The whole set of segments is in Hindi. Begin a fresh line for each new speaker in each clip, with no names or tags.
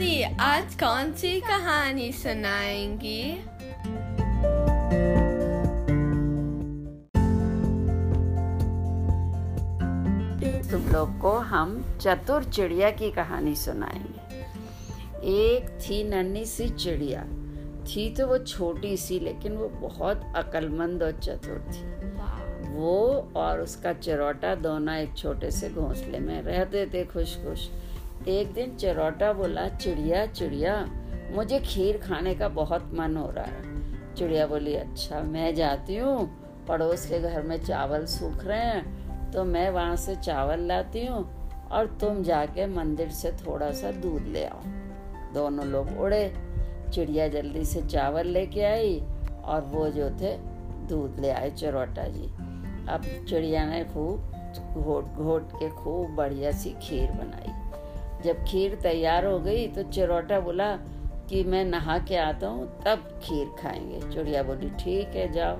दादी आज कौन सी कहानी सुनाएँगी?
तुम लोग को हम चतुर चिड़िया की कहानी सुनाएँगे। एक थी नन्ही सी चिड़िया। थी तो वो छोटी सी, लेकिन वो बहुत अक्लमंद और चतुर थी। वो और उसका चिरौटा दोनों एक छोटे से घोंसले में रहते थे खुश खुश एक दिन चिरौटा बोला, चिड़िया चिड़िया, मुझे खीर खाने का बहुत मन हो रहा है। चिड़िया बोली अच्छा मैं जाती हूँ, पड़ोस के घर में चावल सूख रहे हैं तो मैं वहाँ से चावल लाती हूँ और तुम जाके मंदिर से थोड़ा सा दूध ले आओ। दोनों लोग उड़े। चिड़िया जल्दी से चावल लेके आई और वो जो थे, दूध ले आए चरोटा जी। अब चिड़िया ने खूब घोट घोट के खूब बढ़िया सी खीर बनाई। जब खीर तैयार हो गई तो चिरोटा बोला कि मैं नहा के आता हूँ तब खीर खाएँगे। चिड़िया बोली ठीक है जाओ।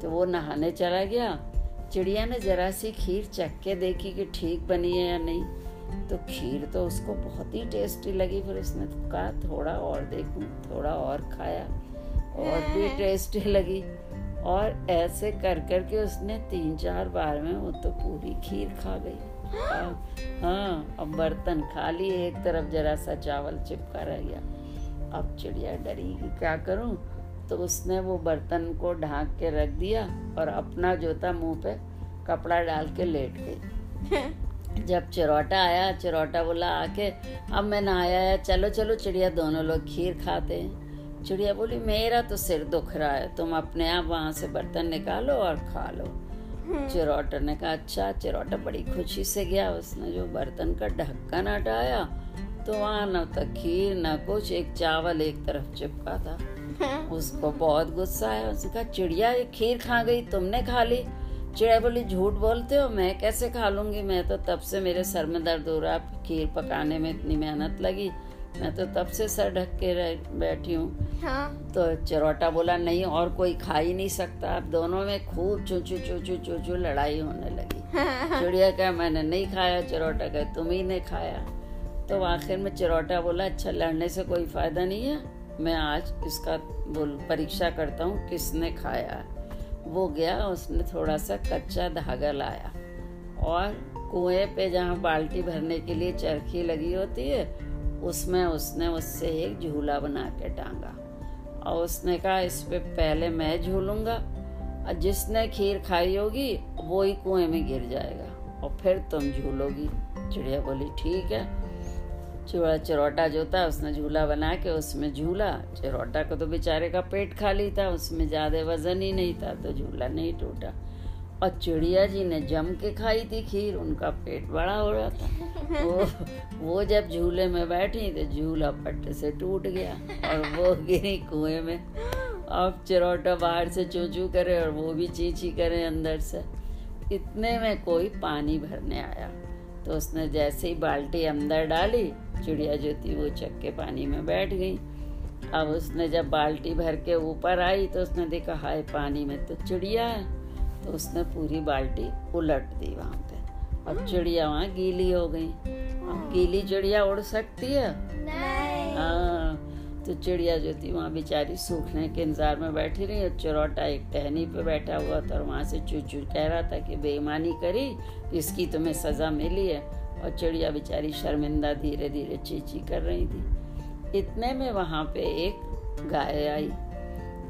तो वो नहाने चला गया। चिड़िया ने जरा सी खीर चख के देखी कि ठीक बनी है या नहीं। तो खीर तो उसको बहुत ही टेस्टी लगी फिर उसने तो कहा थोड़ा और देखूँ थोड़ा और खाया। और भी टेस्टी लगी। और ऐसे कर कर के उसने तीन चार बार में वो तो पूरी खीर खा गई। हाँ, हाँ अब बर्तन खाली एक तरफ़ जरा सा चावल चिपका रह गया। अब चिड़िया डरी कि क्या करूँ? तो उसने वो बर्तन को ढाक के रख दिया और अपना जो था मुँह पे कपड़ा डाल के लेट गई। जब चिरौटा आया चिरौटा बोला आके अब मैं नहाया है चलो चलो चिड़िया दोनों लोग खीर खाते हैं। चिड़िया बोली मेरा तो सिर दुख रहा है तुम अपने आप वहाँ से बर्तन निकालो और खा लो। चिरौटा ने कहा अच्छा चिरौटा बड़ी खुशी से गया उसने जो बर्तन का ढक्कन हटाया तो वहाँ न तो खीर न कुछ एक चावल एक तरफ़ चिपका था। उसको बहुत गुस्सा आया उसने कहा चिड़िया ये खीर खा गई तुमने खा ली? चिड़िया बोली झूठ बोलते हो? मैं कैसे खा लूँगी? मैं तो तब से मेरे सर में दर्द हो रहा खीर पकाने में इतनी मेहनत लगी। मैं तो तब से सर ढक के बैठी हूँ। हाँ? तो चिरोटा बोला नहीं और कोई खा ही नहीं सकता। अब दोनों में खूब चूचू चूचू चूचू लड़ाई होने लगी। हाँ। चिड़िया कहा मैंने नहीं खाया। चिरोटा कहा तुम ही ने खाया। तो आखिर में चिरोटा बोला अच्छा लड़ने से कोई फ़ायदा नहीं है। मैं आज इसका बोल परीक्षा करता हूँ किसने खाया? वो गया उसने थोड़ा सा कच्चा धागा लाया। और कुएँ पे जहाँ बाल्टी भरने के लिए चरखी लगी होती है उसमें उसने उससे एक झूला बना के टांगा और उसने कहा, इस पे पहले मैं झूलूँगा, और जिसने खीर खाई होगी वो ही कुएँ में गिर जाएगा, और फिर तुम झूलोगी। चिड़िया बोली, ठीक है। चूड़ा चिरोटा जो था, उसने झूला बना के उसमें झूला। चिरोटा को तो बेचारे का पेट खाली था, उसमें ज़्यादा वज़न ही नहीं था तो झूला नहीं टूटा। और चिड़िया जी ने जम के खाई थी खीर उनका पेट बड़ा हो रहा था। वो वो जब झूले में बैठी तो झूला पट्टे से टूट गया और वो गिरी कुएँ में। अब चिरोटा बाहर से चू चू करे और वो भी चीची करे अंदर से। इतने में कोई पानी भरने आया। तो उसने जैसे ही बाल्टी अंदर डाली चिड़िया जो थी वो चक्के पानी में बैठ गई। अब उसने जब बाल्टी भर के ऊपर आई तो उसने देखा हाय पानी में तो चिड़िया है। तो उसने पूरी बाल्टी उलट दी वहाँ पे। अब चिड़िया वहाँ गीली हो गई। अब गीली चिड़िया उड़ सकती है? हाँ तो चिड़िया जो थी वहाँ बेचारी सूखने के इंतज़ार में बैठी रही और चौरोटा एक टहनी पे बैठा हुआ था और वहाँ से चू चू कह रहा था कि बेईमानी करी इसकी तुम्हें सजा मिली है। और चिड़िया बेचारी शर्मिंदा धीरे धीरे चीची कर रही थी। इतने में वहाँ पे एक गाय आई।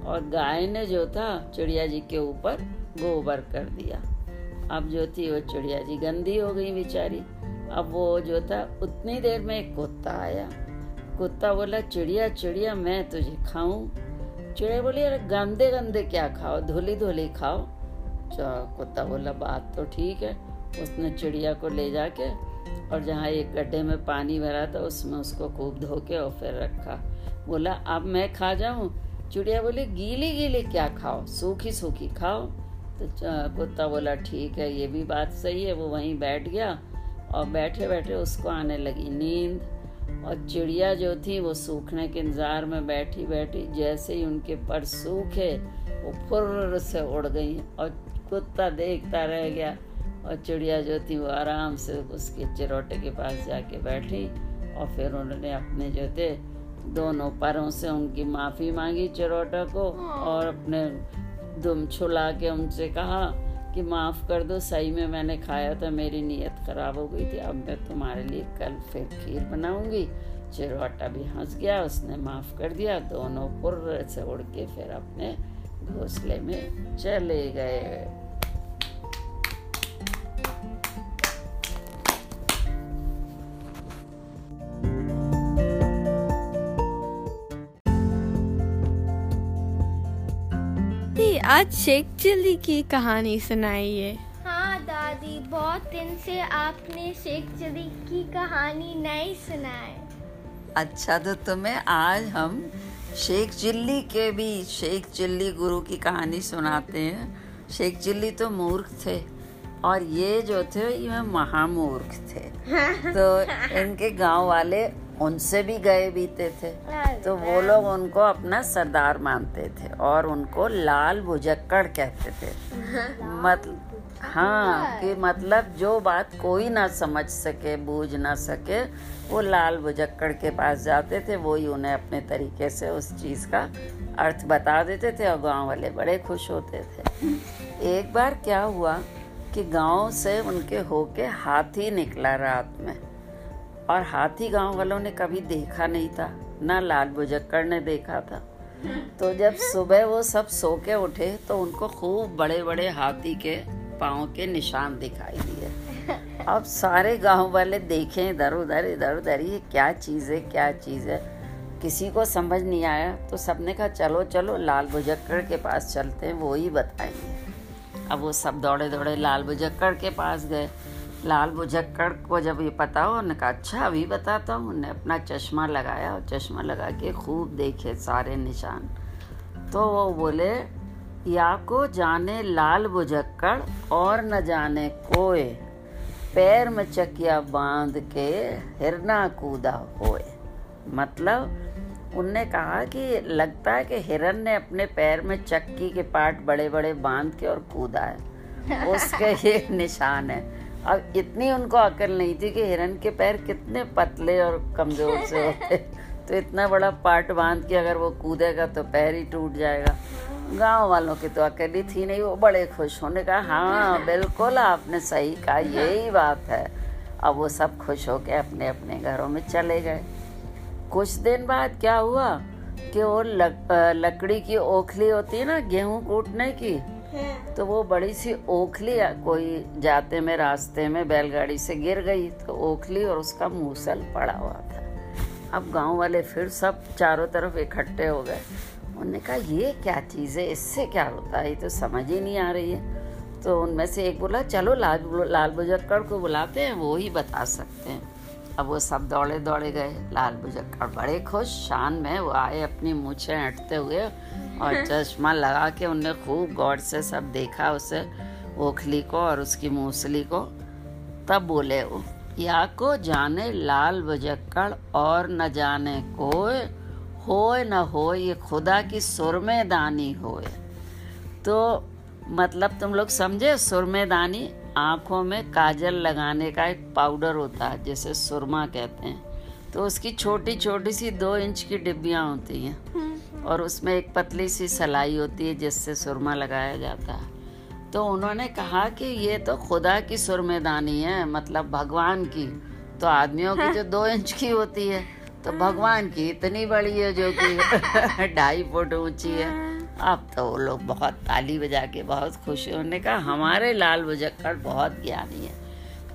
और गाय ने जो था चिड़िया जी के ऊपर गोबर कर दिया। अब जो थी वो चिड़िया जी गंदी हो गई बेचारी। अब वो जो था, उतनी देर में एक कुत्ता आया। कुत्ता बोला, चिड़िया चिड़िया, मैं तुझे खाऊं। चिड़िया बोली, अरे गंदे गंदे क्या खाओ? धुली धुली खाओ। कुत्ता बोला, बात तो ठीक है। उसने चिड़िया को ले जाके और जहाँ एक गड्ढे में पानी भरा था, उसमें उसको खूब धो के और फिर रखा। बोला, अब मैं खा जाऊँ? चिड़िया बोली, गीली गीली क्या खाओ? सूखी सूखी खाओ। तो कुत्ता बोला ठीक है ये भी बात सही है वो वहीं बैठ गया और बैठे बैठे उसको आने लगी नींद और चिड़िया जो थी वो सूखने के इंतज़ार में बैठी बैठी जैसे ही उनके पर सूखे वो फुर्र से उड़ गई और कुत्ता देखता रह गया और चिड़िया जो थी वो आराम से उसके चिरोटे के पास जाके बैठी और फिर उन्होंने अपने जो थे दोनों परों से उनकी माफ़ी मांगी चिरोटा को और अपने दुम छुला के उनसे कहा कि माफ़ कर दो, सही में मैंने खाया था, मेरी नीयत ख़राब हो गई थी, अब मैं तुम्हारे लिए कल फिर खीर बनाऊँगी। चिरवाटा भी हंस गया, उसने माफ़ कर दिया, दोनों पुर से उड़ के फिर अपने घोंसले में चले गए।
आज शेख चिल्ली की कहानी सुनाइए।
हाँ दादी बहुत दिन से आपने शेख चिल्ली की कहानी नहीं सुनाए
अच्छा तो तुम्हें आज हम शेख चिल्ली के भी शेख चिल्ली गुरु की कहानी सुनाते हैं। शेख चिल्ली तो मूर्ख थे और ये जो थे ये महामूर्ख थे। तो इनके गाँव वाले उनसे भी गए बीते थे। तो वो लोग उनको अपना सरदार मानते थे और उनको लाल भुजक्कड़ कहते थे। मतलब हाँ कि मतलब जो बात कोई ना समझ सके बूझ ना सके वो लाल भुजक्कड़ के पास जाते थे वो ही उन्हें अपने तरीके से उस चीज़ का अर्थ बता देते थे और गाँव वाले बड़े खुश होते थे। एक बार क्या हुआ कि गाँव से उनके होके हाथी निकला रात में। और हाथी गाँव वालों ने कभी देखा नहीं था, ना लाल बुजक्कड़ ने देखा था। तो जब सुबह वो सब सो के उठे तो उनको खूब बड़े बड़े हाथी के पाँव के निशान दिखाई दिए। अब सारे गाँव वाले देखें, इधर, उधर इधर, उधर, ये क्या चीज़ है, क्या चीज़ है? किसी को समझ नहीं आया तो सबने कहा, चलो चलो, लाल बुजक्कड़ के पास चलते हैं, वो ही बताएँगे। अब वो सब दौड़े दौड़े लाल बुजक्कर के पास गए। लाल बुझक्कड़ को जब ये पता हो उन्होंने कहा अच्छा अभी बताता हूँ। उन्हें अपना चश्मा लगाया और चश्मा लगा के खूब देखे सारे निशान। तो वो बोले या को जाने लाल बुझक्कड़ और न जाने कोए पैर में चकिया बाँध के हिरना कूदा होए। मतलब उनने कहा कि लगता है कि हिरन ने अपने पैर में चक्की के पार्ट बड़े बड़े बाँध के और कूदा है। उसके ये निशान है। अब इतनी उनको अकल नहीं थी कि हिरन के पैर कितने पतले और कमज़ोर से होते तो इतना बड़ा पार्ट बाँध के अगर वो कूदेगा तो पैर ही टूट जाएगा। गाँव वालों की तो अकेली थी नहीं वो बड़े खुश होने का हाँ बिल्कुल आपने सही कहा यही बात है। अब वो सब खुश हो के अपने अपने घरों में चले गए। कुछ दिन बाद क्या हुआ कि वो लक, लकड़ी की ओखली होती है ना गेहूँ कूटने की तो वो बड़ी सी ओखली कोई जाते में, रास्ते में बैलगाड़ी से गिर गई तो ओखली और उसका मूसल पड़ा हुआ था। अब गाँव वाले फिर सब चारों तरफ़ इकट्ठे हो गए। उन्होंने कहा, ये क्या चीज़ है? इससे क्या होता है? ये तो समझ ही नहीं आ रही है। तो उनमें से एक बोला, चलो लाल लाल बुजक्कड़ को बुलाते हैं, वो ही बता सकते हैं। अब वो सब दौड़े दौड़े गए। लाल बुजक्कड़ बड़े खुश, शान में वो आए अपनी मूछें हटते हुए। और चश्मा लगा के उनने खूब गौर से सब देखा उसे ओखली को और उसकी मूसली को। तब बोले वो या को जाने लाल बजक्कड़ और न जाने कोय होए न हो ये खुदा की सुरमे दानी होए। तो मतलब तुम लोग समझे सुरमे दानी आँखों में काजल लगाने का एक पाउडर होता है जिसे सुरमा कहते हैं। तो उसकी छोटी छोटी सी दो इंच की डिब्बियाँ होती हैं। और उसमें एक पतली सी सलाई होती है जिससे सुरमा लगाया जाता है। तो उन्होंने कहा कि ये तो खुदा की सुरमेदानी है मतलब भगवान की। तो आदमियों की जो दो इंच की होती है तो भगवान की इतनी बड़ी है जो कि ढाई फुट ऊँची है। अब तो वो लोग बहुत ताली बजा के बहुत खुश है। उन्होंने कहा, हमारे लाल बुजक्कड़ बहुत ज्ञानी है,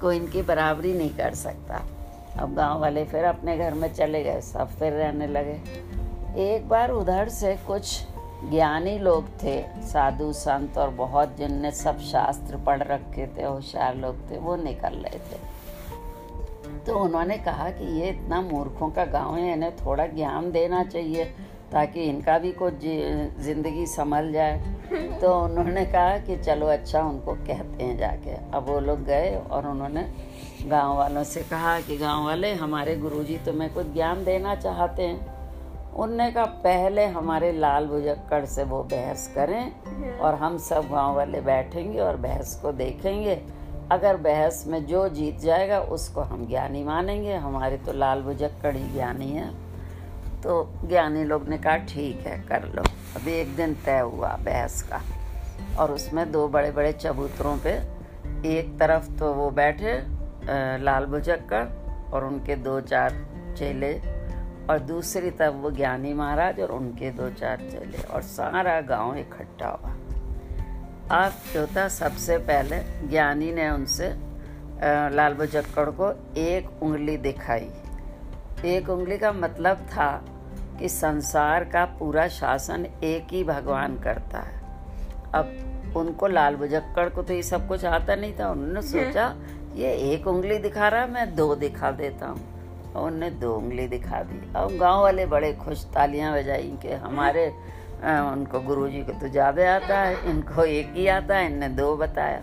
कोई इनकी बराबरी नहीं कर सकता। अब गाँव वाले फिर अपने घर में चले गए, सब फिर रहने लगे। एक बार उधर से कुछ ज्ञानी लोग थे, साधु संत और बहुत जिनने सब शास्त्र पढ़ रखे थे, होशियार लोग थे, वो निकल रहे थे। तो उन्होंने कहा कि ये इतना मूर्खों का गाँव है, इन्हें थोड़ा ज्ञान देना चाहिए ताकि इनका भी कुछ ज़िंदगी संभल जाए। तो उन्होंने कहा कि चलो अच्छा उनको कहते हैं जाके। अब वो लोग गए और उन्होंने गाँव वालों से कहा कि गाँव वाले हमारे गुरुजी तुम्हें कुछ ज्ञान देना चाहते हैं। उनने कहा, पहले हमारे लाल बुजक्कड़ से वो बहस करें और हम सब गाँव वाले बैठेंगे और बहस को देखेंगे। अगर बहस में जो जीत जाएगा, उसको हम ज्ञानी मानेंगे। हमारे तो लाल बुजक्कड़ ही ज्ञानी है। तो ज्ञानी लोग ने कहा, ठीक है, कर लो। अभी एक दिन तय हुआ बहस का और उसमें दो बड़े बड़े चबूतरों पे एक तरफ़ तो वो बैठे लाल बुजक्कड़ और उनके दो चार चेले और दूसरी तरफ़ वो ज्ञानी महाराज और उनके दो चार चेले और सारा गाँव इकट्ठा हुआ। अब जो था सबसे पहले ज्ञानी ने उनसे लाल बुजक्कड़ को एक उंगली दिखाई। एक उंगली का मतलब था कि संसार का पूरा शासन एक ही भगवान करता है। अब उनको लाल बुजक्कड़ को तो ये सब कुछ आता नहीं था उन्होंने सोचा ये एक उंगली दिखा रहा है मैं दो दिखा देता हूँ। और उनने दो उंगली दिखा दी। अब गाँव वाले बड़े खुश तालियाँ बजाई कि हमारे अ, उनको गुरुजी को तो ज़्यादा आता है इनको एक ही आता है इनने दो बताया।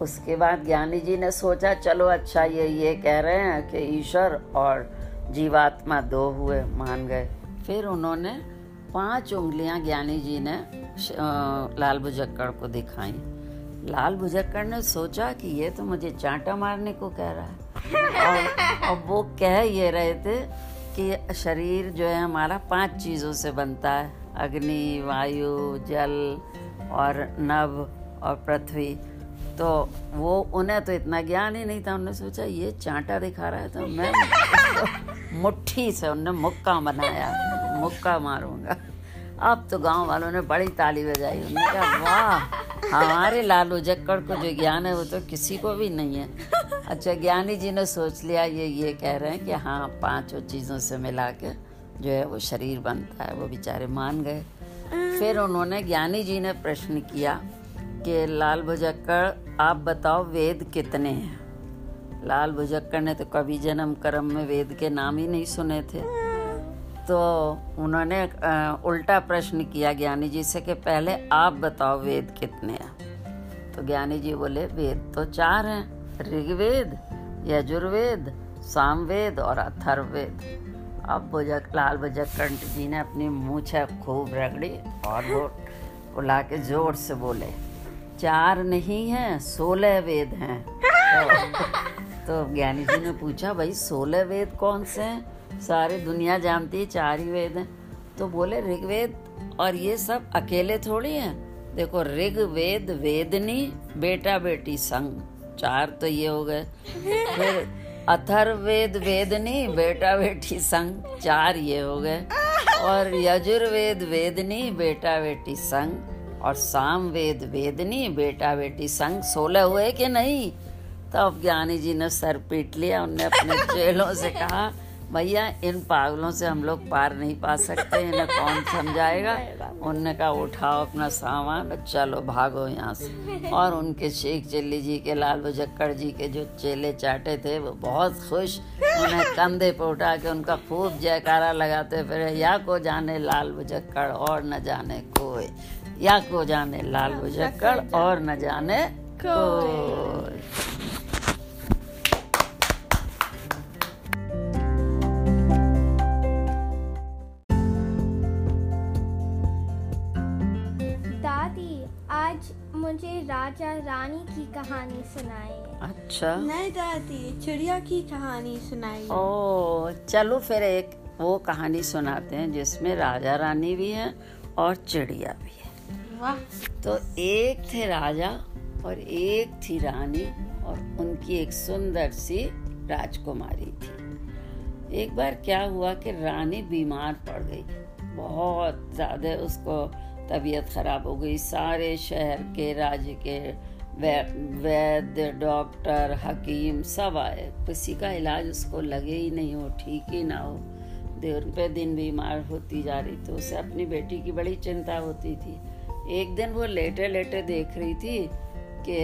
उसके बाद ज्ञानी जी ने सोचा चलो अच्छा ये ये कह रहे हैं कि ईश्वर और जीवात्मा दो हुए मान गए। फिर उन्होंने पाँच उंगलियाँ ज्ञानी जी ने लाल बुजक्कड़ को दिखाई। लाल बुजक्कड़ ने सोचा कि ये तो मुझे चांटा मारने को कह रहा है। और, और वो कह ये रहे थे कि शरीर जो है हमारा पाँच चीज़ों से बनता है अग्नि वायु जल और नभ और पृथ्वी। तो वो उन्हें तो इतना ज्ञान ही नहीं था उन्होंने सोचा ये चांटा दिखा रहा है तो मैं इसको मुट्ठी से उनने मुक्का बनाया मुक्का मारूँगा। अब तो गाँव वालों ने बड़ी ताली बजाई उन्होंने कहा वाह हमारे लालू जक्कड़ को जो ज्ञान है वो तो किसी को भी नहीं है। अच्छा ज्ञानी जी ने सोच लिया, ये ये कह रहे हैं कि हाँ पाँचों चीज़ों से मिला के जो है वो शरीर बनता है, वो बेचारे मान गए। फिर उन्होंने ज्ञानी जी ने प्रश्न किया कि, लाल भुजक्कड़ आप बताओ वेद कितने हैं? लाल भुजक्कड़ ने तो कभी जन्म कर्म में वेद के नाम ही नहीं सुने थे। तो उन्होंने उल्टा प्रश्न किया ज्ञानी जी से कि पहले आप बताओ वेद कितने हैं। तो ज्ञानी जी बोले वेद तो चार हैं ऋग्वेद यजुर्वेद सामवेद और अथर्ववेद। अब बुजक लाल बुजक्कड़ जी ने अपनी मूछ खूब रगड़ी और वो बुला के ज़ोर से बोले चार नहीं हैं सोलह वेद हैं। तो, तो ज्ञानी जी ने पूछा भाई सोलह वेद कौन से हैं? सारी दुनिया जानती है चार ही वेद हैं। तो बोले ऋग्वेद और ये सब अकेले थोड़ी हैं? देखो ऋग वेद वेदनी बेटा बेटी संग। चार तो ये हो गए। फिर अथर्ववेद वेदनी बेटा बेटी संग। चार ये हो गए। और यजुर्वेद वेदनी बेटा बेटी संग। और सामवेद वेदनी बेटा बेटी संग। सोलह हुए कि नहीं? तब ज्ञानी जी ने सर पीट लिया उनने अपने चेलों से कहा भैया इन पागलों से हम लोग पार नहीं पा सकते इन्हें कौन समझाएगा? उनने कहा उठाओ अपना सामान और चलो भागो यहाँ से। और उनके शेख चिल्ली जी के लाल बजक्कड़ जी के जो चेले चाटे थे वो बहुत खुश। उन्हें कंधे पर उठा के उनका खूब जयकारा लगाते फिर या को जाने लाल बजक्कड़ और न जाने कोई या को जाने लाल बजक्कड़ और न जाने कोई
राजा रानी की कहानी सुनाइए
अच्छा।
नहीं दादी चिड़िया की कहानी सुनाई।
ओ चलो फिर एक वो कहानी सुनाते हैं जिसमें राजा रानी भी है और चिड़िया भी है।
वाह।
तो एक थे राजा और एक थी रानी और उनकी एक सुंदर सी राजकुमारी थी। एक बार क्या हुआ कि रानी बीमार पड़ गई। बहुत ज़्यादा उसको तबीयत खराब हो गई। सारे शहर के, राज्य के वैद्य, डॉक्टर, हकीम सब आए। किसी का इलाज उसको लगे ही नहीं हो ठीक ही ना हो। दिन पे दिन बीमार होती जा रही तो उसे अपनी बेटी की बड़ी चिंता होती थी। एक दिन वो लेटे लेटे देख रही थी कि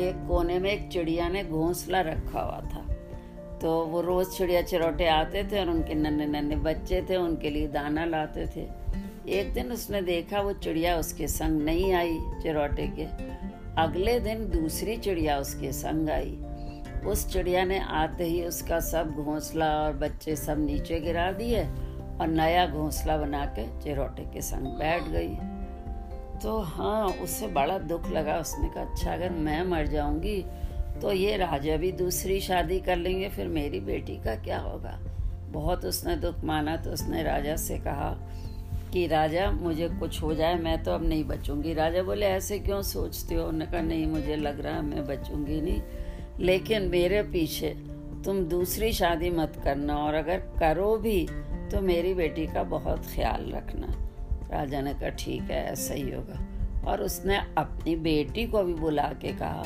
एक कोने में एक चिड़िया ने घोंसला रखा हुआ था। तो वो रोज चिड़िया चिरौटे आते थे और उनके नन्हे नन्हे बच्चे थे, उनके लिए दाना लाते थे। एक दिन उसने देखा वो चिड़िया उसके संग नहीं आई चिरौटे के। अगले दिन दूसरी चिड़िया उसके संग आई। उस चिड़िया ने आते ही उसका सब घोंसला और बच्चे सब नीचे गिरा दिए और नया घोंसला बना के चिरौटे के संग बैठ गई। तो हाँ उसे बड़ा दुख लगा। उसने कहा अच्छा अगर मैं मर जाऊँगी तो ये राजा भी दूसरी शादी कर लेंगे, फिर मेरी बेटी का क्या होगा? बहुत उसने दुख माना तो उसने राजा से कहा कि, राजा, मुझे कुछ हो जाए, मैं तो अब नहीं बचूँगी। राजा बोले, ऐसे क्यों सोचते हो? उन्होंने कहा, नहीं, मुझे लग रहा है मैं बचूँगी नहीं। लेकिन मेरे पीछे तुम दूसरी शादी मत करना और अगर करो भी तो मेरी बेटी का बहुत ख्याल रखना। राजा ने कहा, ठीक है, ऐसा ही होगा। और उसने अपनी बेटी को भी बुला के कहा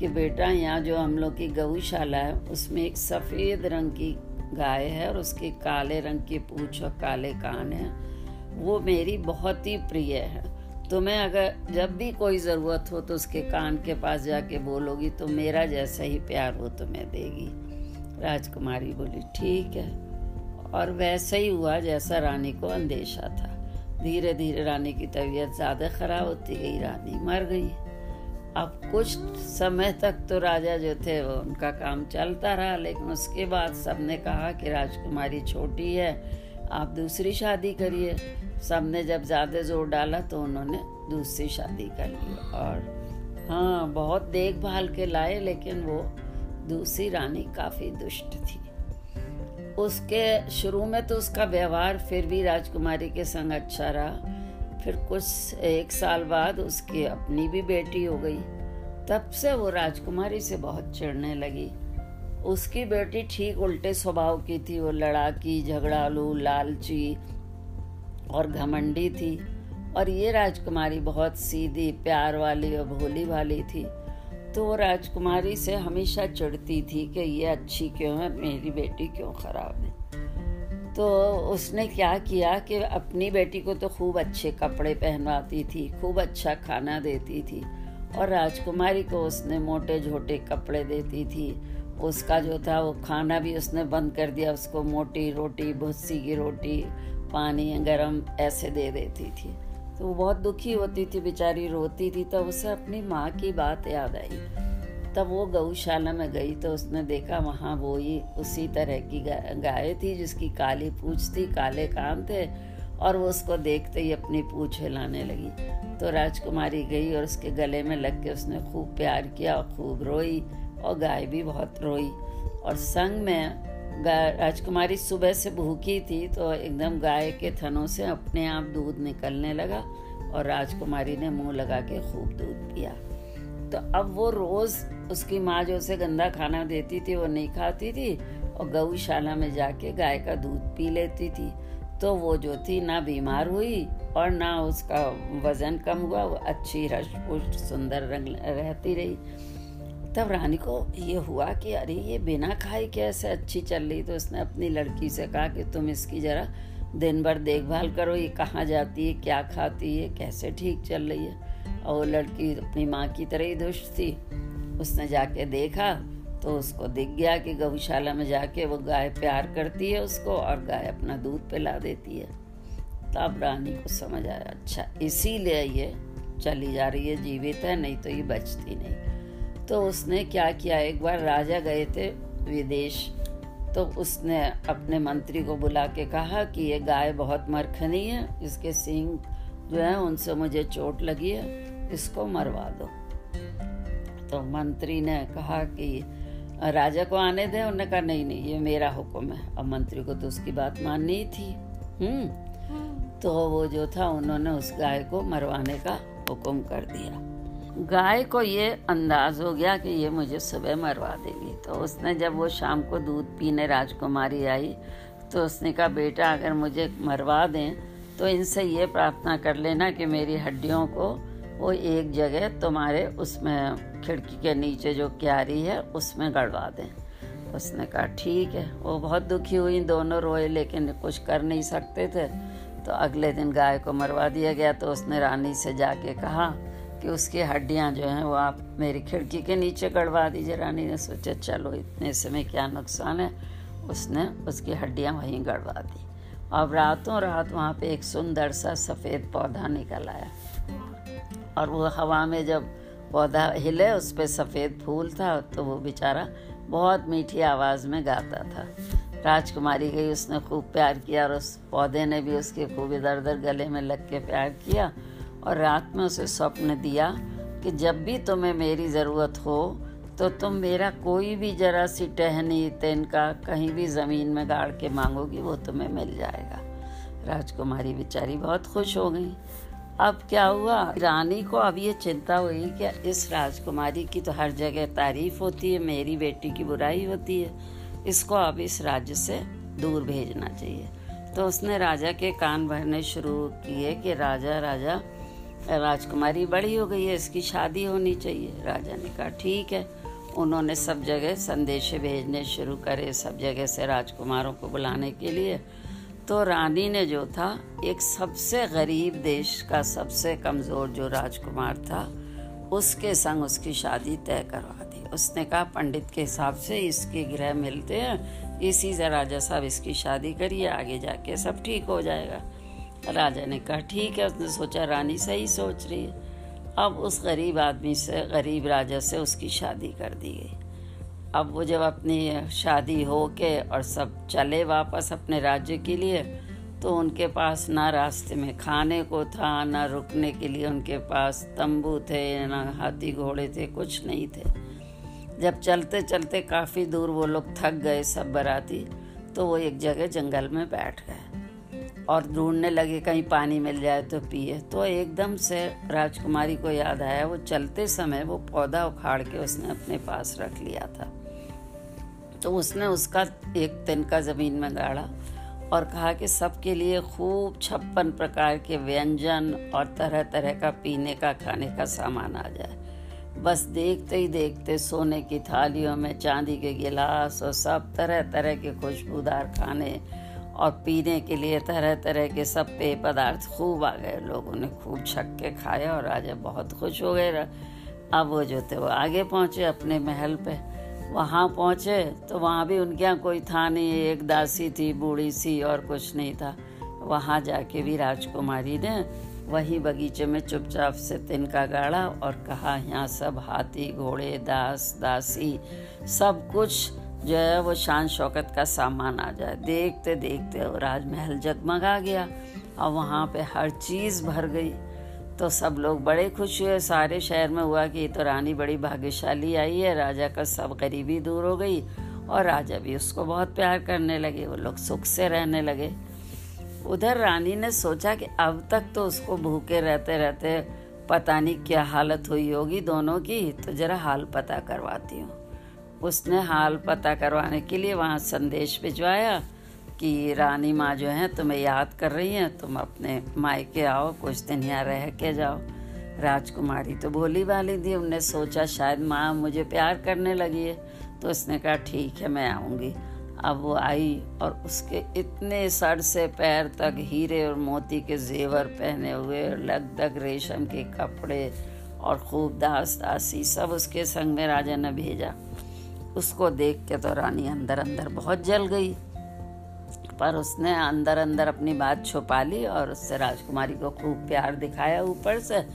कि, बेटा, यहाँ जो हम लोग की गौशाला है, उसमें एक सफ़ेद रंग की गाय है और उसके काले रंग की पूछ और काले कान है। वो मेरी बहुत ही प्रिय है। तुम्हें अगर जब भी कोई ज़रूरत हो तो उसके कान के पास जाके बोलोगी तो मेरा जैसा ही प्यार वो तुम्हें देगी। राजकुमारी बोली, ठीक है। और वैसा ही हुआ जैसा रानी को अंदेशा था। धीरे धीरे रानी की तबीयत ज़्यादा ख़राब होती गई, रानी मर गई। अब कुछ समय तक तो राजा जो थे, वो उनका काम चलता रहा, लेकिन उसके बाद सबने कहा कि राजकुमारी छोटी है, आप दूसरी शादी करिए। सबने जब ज़्यादा ज़ोर डाला तो उन्होंने दूसरी शादी कर ली। और हाँ बहुत देखभाल के लाए, लेकिन वो दूसरी रानी काफ़ी दुष्ट थी। उसके शुरू में तो उसका व्यवहार फिर भी राजकुमारी के संग अच्छा रहा। फिर कुछ एक साल बाद उसकी अपनी भी बेटी हो गई। तब से वो राजकुमारी से बहुत चिढ़ने लगी। उसकी बेटी ठीक उल्टे स्वभाव की थी। वो लड़ाकी, झगड़ालू, लालची और घमंडी थी और ये राजकुमारी बहुत सीधी, प्यार वाली और भोली वाली थी। तो वो राजकुमारी से हमेशा चिढ़ती थी कि ये अच्छी क्यों है, मेरी बेटी क्यों खराब है? तो उसने क्या किया कि अपनी बेटी को तो खूब अच्छे कपड़े पहनवाती थी, खूब अच्छा खाना देती थी और राजकुमारी को उसने मोटे झोटे कपड़े देती थी। उसका जो था वो खाना भी उसने बंद कर दिया, उसको मोटी रोटी, भुस्सी की रोटी पानी गरम ऐसे दे देती थी। तो वो बहुत दुखी होती थी, बेचारी रोती थी तो उसे अपनी माँ की बात याद आई। तब वो गौशाला में गई तो उसने देखा वहाँ वो ही उसी तरह की गाय थी जिसकी काली पूछ थी, काले कान थे और वो उसको देखते ही अपनी पूछ हिलाने लगी। तो राजकुमारी गई और उसके गले में लग के उसने खूब प्यार किया और खूब रोई और गाय भी बहुत रोई। और संग में राजकुमारी सुबह से भूखी थी तो एकदम गाय के थनों से अपने आप दूध निकलने लगा और राजकुमारी ने मुँह लगा के खूब दूध पिया। तो अब वो रोज उसकी माँ जो उसे गंदा खाना देती थी, वो नहीं खाती थी और गौशाला में जाके गाय का दूध पी लेती थी। तो वो जो थी, ना बीमार हुई और ना उसका वज़न कम हुआ, वो अच्छी रश पुष्ट सुंदर रंग रहती रही। तब रानी को ये हुआ कि अरे, ये बिना खाए कैसे अच्छी चल रही? तो उसने अपनी लड़की से कहा कि तुम इसकी जरा दिन भर देखभाल करो, ये कहाँ जाती है, क्या खाती है, कैसे ठीक चल रही है? और वो लड़की अपनी माँ की तरह ही दुष्ट थी। उसने जाके देखा तो उसको दिख गया कि गौशाला में जाके वो गाय प्यार करती है उसको और गाय अपना दूध पिला देती है। तब रानी को समझ आया अच्छा इसीलिए ये चली जा रही है जीवित है, नहीं तो ये बचती नहीं। तो उसने क्या किया? एक बार राजा गए थे विदेश तो उसने अपने मंत्री को बुला के कहा कि ये गाय बहुत मरखनी है इसके सींग जो है उनसे मुझे चोट लगी है इसको मरवा दो। तो मंत्री ने कहा कि राजा को आने दे उन्होंने कहा नहीं नहीं ये मेरा हुक्म है। अब मंत्री को तो उसकी बात माननी ही थी। हम्म। तो वो जो था उन्होंने उस गाय को मरवाने का हुक्म कर दिया। गाय को ये अंदाज हो गया कि ये मुझे सुबह मरवा देगी। तो उसने जब वो शाम को दूध पीने राजकुमारी आई तो उसने कहा, बेटा, अगर मुझे मरवा दें तो इनसे ये प्रार्थना कर लेना कि मेरी हड्डियों को वो एक जगह तुम्हारे उसमें, खिड़की के नीचे जो क्यारी है, उसमें गड़वा दें। उसने कहा, ठीक है। वो बहुत दुखी हुई, दोनों रोए, लेकिन कुछ कर नहीं सकते थे। तो अगले दिन गाय को मरवा दिया गया तो उसने रानी से जाके कहा कि उसकी हड्डियाँ जो हैं वो आप मेरी खिड़की के नीचे गड़वा दीजिए। रानी ने सोचा, चलो, इतने समय क्या नुकसान है? उसने उसकी हड्डियाँ वहीं गड़वा दी। अब रातों रात वहाँ पे एक सुंदर सा सफ़ेद पौधा निकल आया। और वो हवा में जब पौधा हिले, उस पर सफ़ेद फूल था तो वो बेचारा बहुत मीठी आवाज़ में गाता था। राजकुमारी गई उसने खूब प्यार किया, और उस पौधे ने भी उसके खूब इधर उधर गले में लग के प्यार किया। और रात में उसे स्वप्न दिया कि जब भी तुम्हें मेरी ज़रूरत हो तो तुम मेरा कोई भी जरा सी टहनी, तिनका कहीं भी ज़मीन में गाड़ के मांगोगी, वो तुम्हें मिल जाएगा। राजकुमारी बेचारी बहुत खुश हो गई। अब क्या हुआ? रानी को अब ये चिंता हुई कि इस राजकुमारी की तो हर जगह तारीफ़ होती है, मेरी बेटी की बुराई होती है। इसको अब इस राज्य से दूर भेजना चाहिए। तो उसने राजा के कान भरने शुरू किए कि, राजा राजा राजकुमारी बड़ी हो गई है, इसकी शादी होनी चाहिए। राजा ने कहा, ठीक है। उन्होंने सब जगह संदेश भेजने शुरू करे, सब जगह से राजकुमारों को बुलाने के लिए। तो रानी ने जो था, एक सबसे गरीब देश का सबसे कमज़ोर जो राजकुमार था, उसके संग उसकी शादी तय करवा दी। उसने कहा, पंडित के हिसाब से इसके ग्रह मिलते हैं, इसी से राजा साहब इसकी शादी करिए, आगे जाके सब ठीक हो जाएगा। राजा ने कहा, ठीक है। उसने सोचा, रानी सही सोच रही है। अब उस गरीब आदमी से, गरीब राजा से उसकी शादी कर दी गई। अब वो जब अपनी शादी हो के और सब चले वापस अपने राज्य के लिए तो उनके पास ना रास्ते में खाने को था, ना रुकने के लिए उनके पास तंबू थे, ना हाथी घोड़े थे, कुछ नहीं थे। जब चलते चलते काफ़ी दूर वो लोग थक गए सब बराती तो वो एक जगह जंगल में बैठ गए। और ढूँढने लगे, कहीं पानी मिल जाए तो पिए। तो एकदम से राजकुमारी को याद आया, वो चलते समय वो पौधा उखाड़ के उसने अपने पास रख लिया था। तो उसने उसका एक तिनका ज़मीन में गाड़ा और कहा कि सबके लिए खूब छप्पन प्रकार के व्यंजन और तरह तरह का पीने का, खाने का सामान आ जाए। बस देखते ही देखते सोने की थालियों में, चांदी के गिलास और सब तरह तरह के खुशबूदार खाने और पीने के लिए तरह तरह के सब पेय पदार्थ खूब आ गए। लोगों ने खूब छक के खाया और राजा बहुत खुश हो गए अब वो जो थे वो आगे पहुँचे अपने महल पे। वहाँ पहुँचे तो वहाँ भी उनके यहाँ कोई था नहीं। एक दासी थी, बूढ़ी सी और कुछ नहीं था। वहाँ जाके भी राजकुमारी ने वही बगीचे में चुपचाप से तिनका गाड़ा और कहा, यहाँ सब हाथी, घोड़े, दास, दासी, सब कुछ जो है वो शान शौकत का सामान आ जाए। देखते देखते वो राजमहल जगमगा गया और वहाँ पे हर चीज़ भर गई। तो सब लोग बड़े खुश हुए। सारे शहर में हुआ कि ये तो रानी बड़ी भाग्यशाली आई है। राजा का सब गरीबी दूर हो गई और राजा भी उसको बहुत प्यार करने लगे। वो लोग सुख से रहने लगे। उधर रानी ने सोचा कि अब तक तो उसको भूखे रहते रहते पता नहीं क्या हालत हुई होगी दोनों की। तो जरा हाल पता करवाती हूँ। उसने हाल पता करवाने के लिए वहाँ संदेश भिजवाया कि रानी माँ जो है, तुम्हें याद कर रही हैं, तुम अपने मायके आओ, कुछ दिन यहाँ रह के जाओ। राजकुमारी तो भोली वाली थी, उनने सोचा शायद माँ मुझे प्यार करने लगी है तो उसने कहा, ठीक है, मैं आऊँगी। अब वो आई और उसके इतने सर से पैर तक हीरे और मोती के जेवर पहने हुए लगभग रेशम के कपड़े और खूब दास दासी सब उसके संग में राजा ने भेजा। उसको देख के तो रानी अंदर अंदर बहुत जल गई। पर उसने अंदर अंदर अपनी बात छुपा ली और उससे राजकुमारी को खूब प्यार दिखाया ऊपर से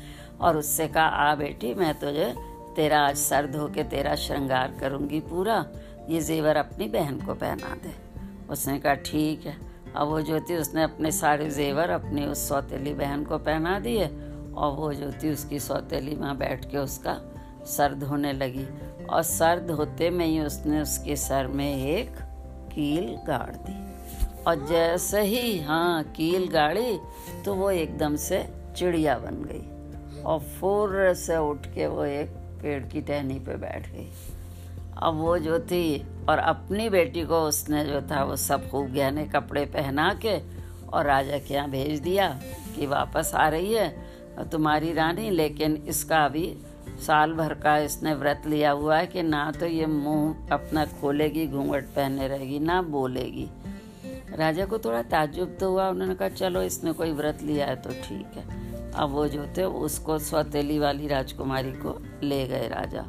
और उससे कहा, आ बेटी, मैं तुझे तेरा आज सर धो के तेरा श्रृंगार करूँगी पूरा। ये जेवर अपनी बहन को पहना दे। उसने कहा, ठीक है। अब वो जो थी उसने अपने सारे जेवर अपनी उस सौतेली बहन को पहना दिए और वो जो थी उसकी सौतेली माँ बैठ के उसका सर धोने लगी। और सर धोते में ही उसने उसके सर में एक कील गाड़ दी। और जैसे ही हाँ कील गाड़ी तो वो एकदम से चिड़िया बन गई। और फुर से उठ के वो एक पेड़ की टहनी पे बैठ गई। अब वो जो थी, और अपनी बेटी को उसने जो था, वो सब खूब गहने कपड़े पहना के और राजा के यहाँ भेज दिया कि वापस आ रही है, तुम्हारी रानी, लेकिन इसका अभी साल भर का इसने व्रत लिया हुआ है कि ना तो ये मुँह अपना खोलेगी, घूंघट पहने रहेगी, ना बोलेगी। राजा को थोड़ा ताजुब तो हुआ, उन्होंने कहा, चलो, इसने कोई व्रत लिया है तो ठीक है। अब वो जो थे, उसको सौतेली वाली राजकुमारी को ले गए राजा।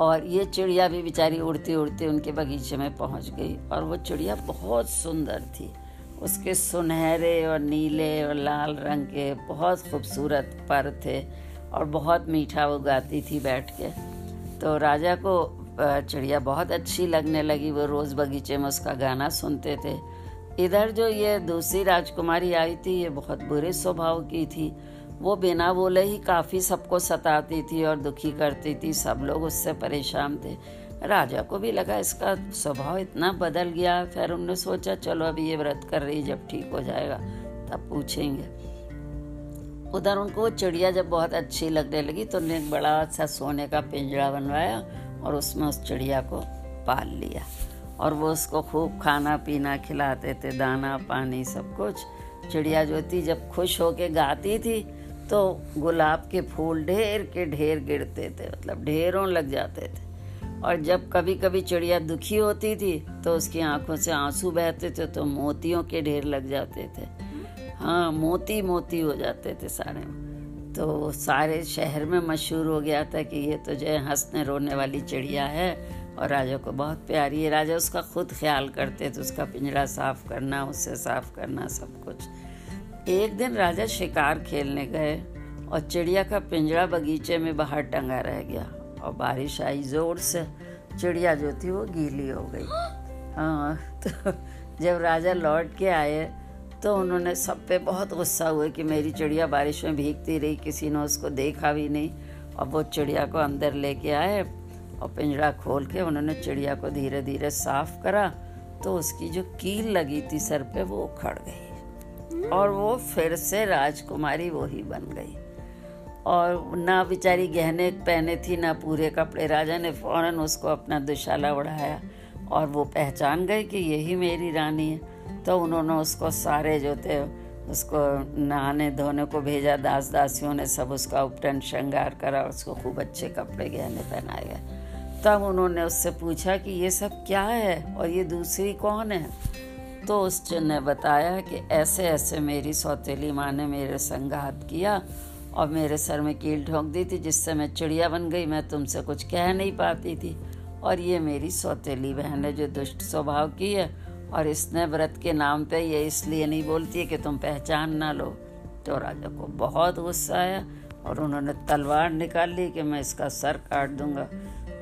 और ये चिड़िया भी बेचारी उड़ती उड़ती उनके बगीचे में पहुँच गई और वो चिड़िया बहुत सुंदर थी। उसके सुनहरे और नीले और लाल रंग के बहुत खूबसूरत पर थे। और बहुत मीठा वो गाती थी बैठ के। तो राजा को चिड़िया बहुत अच्छी लगने लगी। वो रोज़ बगीचे में उसका गाना सुनते थे। इधर जो ये दूसरी राजकुमारी आई थी, ये बहुत बुरे स्वभाव की थी। वो बिना बोले ही काफ़ी सबको सताती थी और दुखी करती थी। सब लोग उससे परेशान थे। राजा को भी लगा इसका स्वभाव इतना बदल गया। फिर उन्होंने सोचा, चलो अभी ये व्रत कर रही जब ठीक हो जाएगा, तब पूछेंगे। उधर उनको चिड़िया जब बहुत अच्छी लगने लगी तो उन्होंने एक बड़ा सा सोने का पिंजरा बनवाया और उसमें उस चिड़िया को पाल लिया। और वो उसको खूब खाना पीना खिलाते थे, दाना, पानी, सब कुछ। चिड़िया जो थी, जब खुश होके गाती थी तो गुलाब के फूल ढेर के ढेर गिरते थे मतलब ढेरों लग जाते थे। और जब कभी कभी चिड़िया दुखी होती थी तो उसकी आँखों से आँसू बहते थे तो मोतियों के ढेर लग जाते थे। हाँ मोती मोती हो जाते थे सारे। तो सारे शहर में मशहूर हो गया था कि ये तो जो है हंसने रोने वाली चिड़िया है और राजा को बहुत प्यारी है। राजा उसका खुद ख्याल करते थे उसका पिंजरा साफ़ करना उससे साफ़ करना सब कुछ। एक दिन राजा शिकार खेलने गए और चिड़िया का पिंजरा बगीचे में बाहर टंगा रह गया और बारिश आई ज़ोर से। चिड़िया जो थी वो गीली हो गई। हाँ तो जब राजा लौट के आए तो उन्होंने सब पे बहुत गुस्सा हुआ कि मेरी चिड़िया बारिश में भीगती रही किसी ने उसको देखा भी नहीं। और वो चिड़िया को अंदर लेके आए और पिंजरा खोल के उन्होंने चिड़िया को धीरे धीरे साफ़ करा तो उसकी जो कील लगी थी सर पे वो उखड़ गई। और वो फिर से राजकुमारी वो ही बन गई। और ना बेचारी गहने पहने थी ना पूरे कपड़े। राजा ने फ़ौरन उसको अपना दुशाला उड़ाया और वो पहचान गए कि यही मेरी रानी है। तो उन्होंने उसको सारे जो थे, उसको नहाने धोने को भेजा दास दासियों ने सब उसका उपटन, श्रृंगार करा, उसको खूब अच्छे कपड़े, गहने पहनाए गए। तब उन्होंने उससे पूछा कि ये सब क्या है और ये दूसरी कौन है? तो उस ने बताया कि ऐसे ऐसे मेरी सौतेली माँ ने मेरे संघात किया और मेरे सर में कील ठोंक दी थी, जिससे मैं चिड़िया बन गई, मैं तुमसे कुछ कह नहीं पाती थी। और ये मेरी सौतेली बहन है जो दुष्ट स्वभाव की है और इसने व्रत के नाम पे ये इसलिए नहीं बोलती है कि तुम पहचान ना लो। तो राजा को बहुत गुस्सा आया और उन्होंने तलवार निकाल ली कि मैं इसका सर काट दूँगा।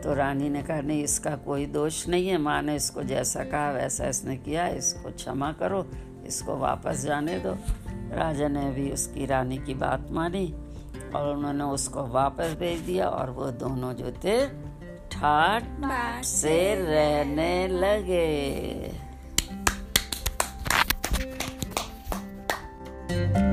तो रानी ने कहा नहीं इसका कोई दोष नहीं है माँ ने इसको जैसा कहा वैसा इसने किया इसको क्षमा करो इसको वापस जाने दो। राजा ने भी उसकी रानी की बात मानी और उन्होंने उसको वापस भेज दिया और वो दोनों जो थे ठाट से रहने लगे। 嗯